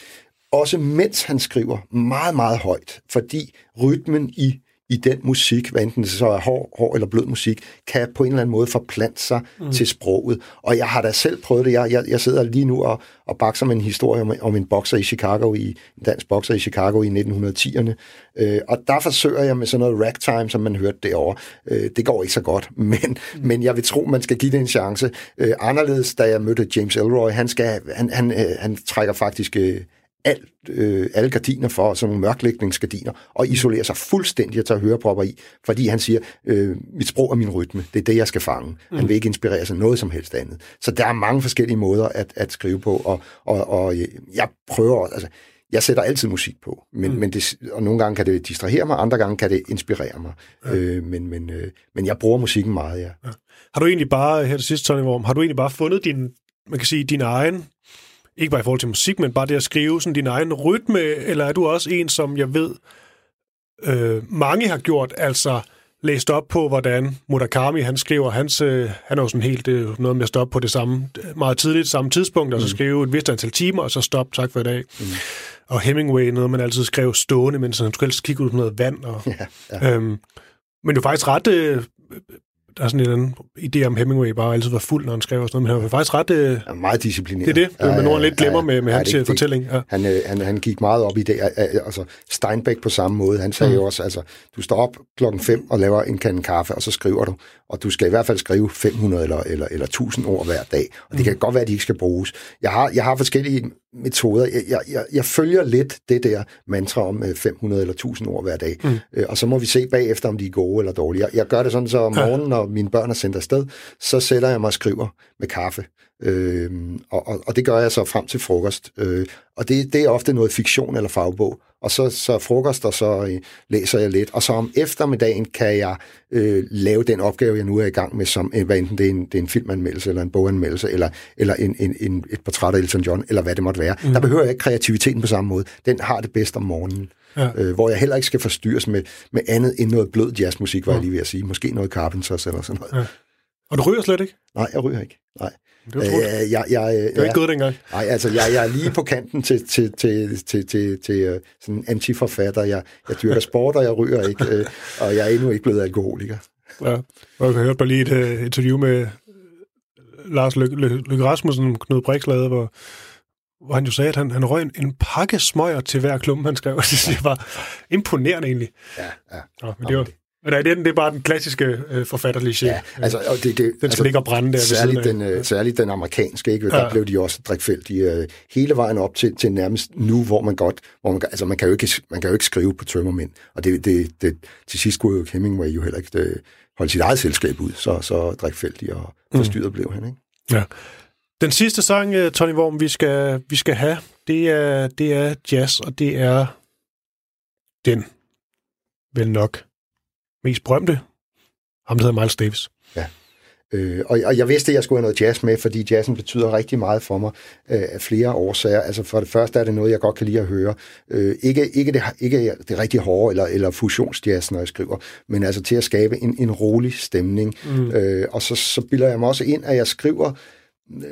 også mens han skriver meget, meget højt, fordi rytmen i i den musik, hvad enten det så er hård, hård eller blød musik, kan på en eller anden måde forplante sig mm. til sproget. Og jeg har da selv prøvet det. Jeg, jeg, jeg sidder lige nu og, og bakser med en historie om, om en bokser i Chicago, i, en dansk bokser i Chicago i 1910'erne. Øh, og der forsøger jeg med sådan noget ragtime, som man hørte derovre. Øh, det går ikke så godt, men, mm. men jeg vil tro, man skal give det en chance. Øh, anderledes, da jeg mødte James Elroy, han, skal, han, han, øh, han trækker faktisk... Øh, alt, øh, alle gardiner for, nogle mørklægningsgardiner, og isolerer sig fuldstændig og tager hørepropper i, fordi han siger, øh, mit sprog er min rytme, det er det, jeg skal fange. Mm. Han vil ikke inspirere sig noget som helst andet. Så der er mange forskellige måder at, at skrive på, og, og, og jeg prøver, altså, jeg sætter altid musik på, men, mm. men det, og nogle gange kan det distrahere mig, andre gange kan det inspirere mig. Ja. Øh, men, men, øh, men jeg bruger musikken meget, ja. ja. Har du egentlig bare, her til sidst, Tony Worm, har du egentlig bare fundet din, man kan sige, din egen ikke bare i forhold til musik, men bare det at skrive sådan din egen rytme, eller er du også en, som jeg ved, øh, mange har gjort, altså læst op på, hvordan Murakami, han skriver, hans, øh, han er jo sådan helt øh, noget med at stoppe på det samme, meget tidligt, samme tidspunkt, og så mm. skrive et vist antal timer, og så stop, tak for i dag. Mm. Og Hemingway, noget man altid skrev stående, mens han skulle helst kigge ud på noget vand. Og, ja, ja. Øhm, men det er faktisk ret øh, der er sådan en idé om Hemingway bare altid var fuld, når han skrev og sådan noget, men han var faktisk ret... Øh, ja, meget disciplineret. Det er det, det er ja, nogen lidt glemmer ja, med, med ja, hans det, fortælling. Ja. Han, øh, han, han gik meget op i det. Altså, Steinbeck på samme måde, han sagde mm. jo også, altså, du står op klokken 5 og laver en kande kaffe, og så skriver du, og du skal i hvert fald skrive 500 eller, eller, eller 1000 ord hver dag, og det mm. kan godt være, at de ikke skal bruges. Jeg har, jeg har forskellige metoder. Jeg, jeg, jeg, jeg følger lidt det der mantra om 500 øh, eller 1000 ord hver dag, mm. øh, og så må vi se bagefter, om de er gode eller dårlige. Jeg, jeg gør det sådan, så om morgenen, når mine børn er sendt afsted, så sætter jeg mig og skriver med kaffe. Øh, og, og, og det gør jeg så frem til frokost. Øh, og det, det er ofte noget fiktion eller fagbog. Og så, så frokost, og så øh, læser jeg lidt. Og så om eftermiddagen kan jeg øh, lave den opgave, jeg nu er i gang med, som øh, hvad enten det er en, det er en filmanmeldelse, eller en boganmeldelse, eller, eller en, en, en, et portræt af Elton John, eller hvad det måtte være. Mm. Der behøver jeg ikke kreativiteten på samme måde. Den har det bedst om morgenen. Ja. Øh, hvor jeg heller ikke skal forstyrres med, med andet end noget blød jazzmusik, var jeg lige ved at sige. Måske noget Carpenters eller sådan noget. Ja. Og du ryger slet ikke? Nej, jeg ryger ikke. Nej. Det var øh, jeg, jeg, det var ikke gået dengang. Nej, altså, jeg, jeg er lige på kanten til, til, til, til, til, til uh, sådan antiforfatter. Jeg, jeg dyrker sport, og jeg ryger ikke, uh, og jeg er endnu ikke blevet alkoholiker. Ja, og jeg har hørt bare lige et uh, interview med Lars Løkke Lø- Rasmussen, Knud Brix lavede, hvor, hvor han jo sagde, at han, han røg en, en pakke smøger til hver klump, han skrev. Det var imponerende egentlig. Ja, ja. Nå, men det var, men nej, det, det er bare den klassiske øh, forfatterlige Ja, altså, og det, det, den skal altså, ligge og brænde der særligt den, øh, særligt den amerikanske, ikke? der ja. blev de også drikfældige øh, hele vejen op til, til nærmest nu, hvor man godt, hvor man, altså man kan jo ikke, man kan jo ikke skrive på tømmermænd, og det, det, det, til sidst skulle jo Hemingway jo heller ikke øh, holde sit eget selskab ud, så, så drikfældig og forstyrret mm. blev han. Ikke? Ja. Den sidste sang, øh, Tony Worm, vi skal, vi skal have, det er, det er jazz, og det er den, vel nok, mest berømte, ham der hedder Miles Davis. Ja. Øh, og, og jeg vidste, at jeg skulle have noget jazz med, fordi jazzen betyder rigtig meget for mig øh, af flere årsager. Altså for det første er det noget, jeg godt kan lide at høre. Øh, ikke, ikke, det, ikke det rigtig hårde eller, eller fusionsjazz, når jeg skriver, men altså til at skabe en, en rolig stemning. Mm. Øh, og så, så bilder jeg mig også ind, at jeg skriver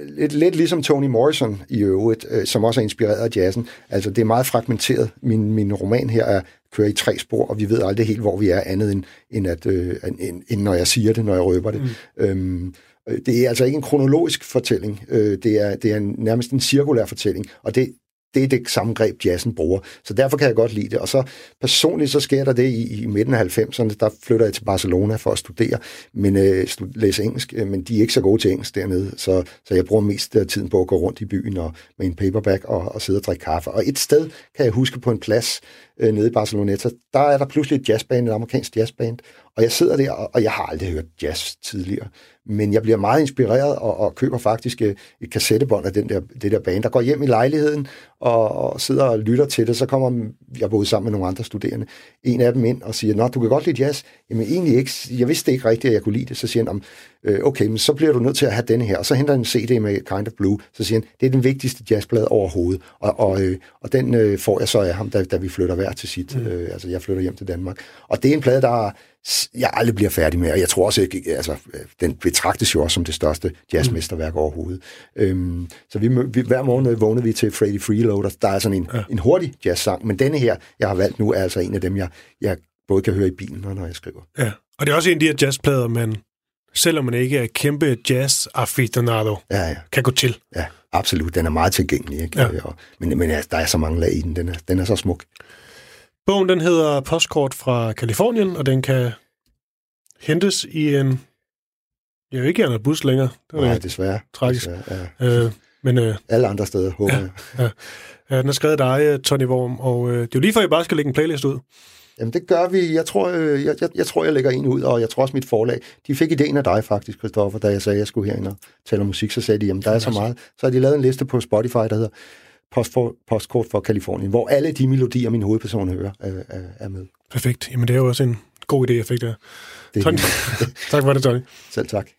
lidt, lidt ligesom Toni Morrison i øvrigt, øh, som også er inspireret af jazzen. Altså, det er meget fragmenteret. Min, min roman her er kører i tre spor, og vi ved aldrig helt, hvor vi er, andet end, end, at, øh, end, end når jeg siger det, når jeg røber det. Mm. Øhm, øh, det er altså ikke en kronologisk fortælling. Øh, det, er, det er en, nærmest en cirkulær fortælling, og det, det er det samme greb, jazzen bruger. Så derfor kan jeg godt lide det. Og så personligt, så sker der det i, i midten af 90'erne, der flytter jeg til Barcelona for at studere, men øh, læse engelsk, øh, men de er ikke så gode til engelsk dernede, så, så jeg bruger mest af tiden på at gå rundt i byen og, med en paperback og, og sidde og drikke kaffe. Og et sted kan jeg huske på en plads øh, nede i Barceloneta, der er der pludselig et jazzband, et amerikansk jazzband, og jeg sidder der, og, og jeg har aldrig hørt jazz tidligere men jeg bliver meget inspireret og, og køber faktisk øh, et kassettebånd af den der, det der band, der går hjem i lejligheden og, og sidder og lytter til det. Så kommer jeg boet sammen med nogle andre studerende. En af dem ind og siger, Nå, du kan godt lide jazz. Jamen egentlig ikke. Jeg vidste ikke rigtigt, at jeg kunne lide det. Så siger han, øh, okay, men så bliver du nødt til at have denne her. Og så henter han en CD med Kind of Blue. Så siger han, det er den vigtigste jazzplade overhovedet. Og, og, øh, og den får jeg så af ham, da, da vi flytter hver til sit. Mm. Altså jeg flytter hjem til Danmark. Og det er en plade, der jeg aldrig bliver færdig med, og jeg tror også, at altså, den betragtes jo også som det største jazzmesterværk overhovedet. Øhm, så vi, vi, hver morgen vågnede vi til Freddy Freeloader. Der er sådan en, ja. en hurtig jazzsang, men denne her, jeg har valgt nu, er altså en af dem, jeg, jeg både kan høre i bilen og når jeg skriver. Ja, og det er også en af de her jazzplader, man, selvom man ikke er kæmpe jazz-aficionado, Ja, ja, kan gå til. ja, absolut. Den er meget tilgængelig, ikke? Ja. Og, men, men ja, der er så mange lag i den. Den er, den er så smuk. Bogen den hedder Postkort fra Kalifornien, og den kan hentes i en... Jeg vil ikke gerne bus længere. Det Nej, er desværre. tragisk. desværre ja. øh, men øh, Alle andre steder, håber Ja. jeg. ja, den er skrevet af dig, Tony Worm, og øh, det er jo lige før, jeg bare skal lægge en playlist ud. Jamen, det gør vi. Jeg tror, øh, jeg, jeg, jeg tror, jeg lægger en ud, og jeg tror også mit forlag. De fik ideen af dig faktisk, Christoffer, da jeg sagde, at jeg skulle herind og tale om musik. Så sagde de, jamen, der er så meget. Så har de lavet en liste på Spotify, der hedder Post for, Postkort for Kalifornien, hvor alle de melodier, min hovedperson hører, er, med. Perfekt. Jamen, det er jo også en god idé, jeg fik der. Det Tony. tak for det, Tony. selv tak.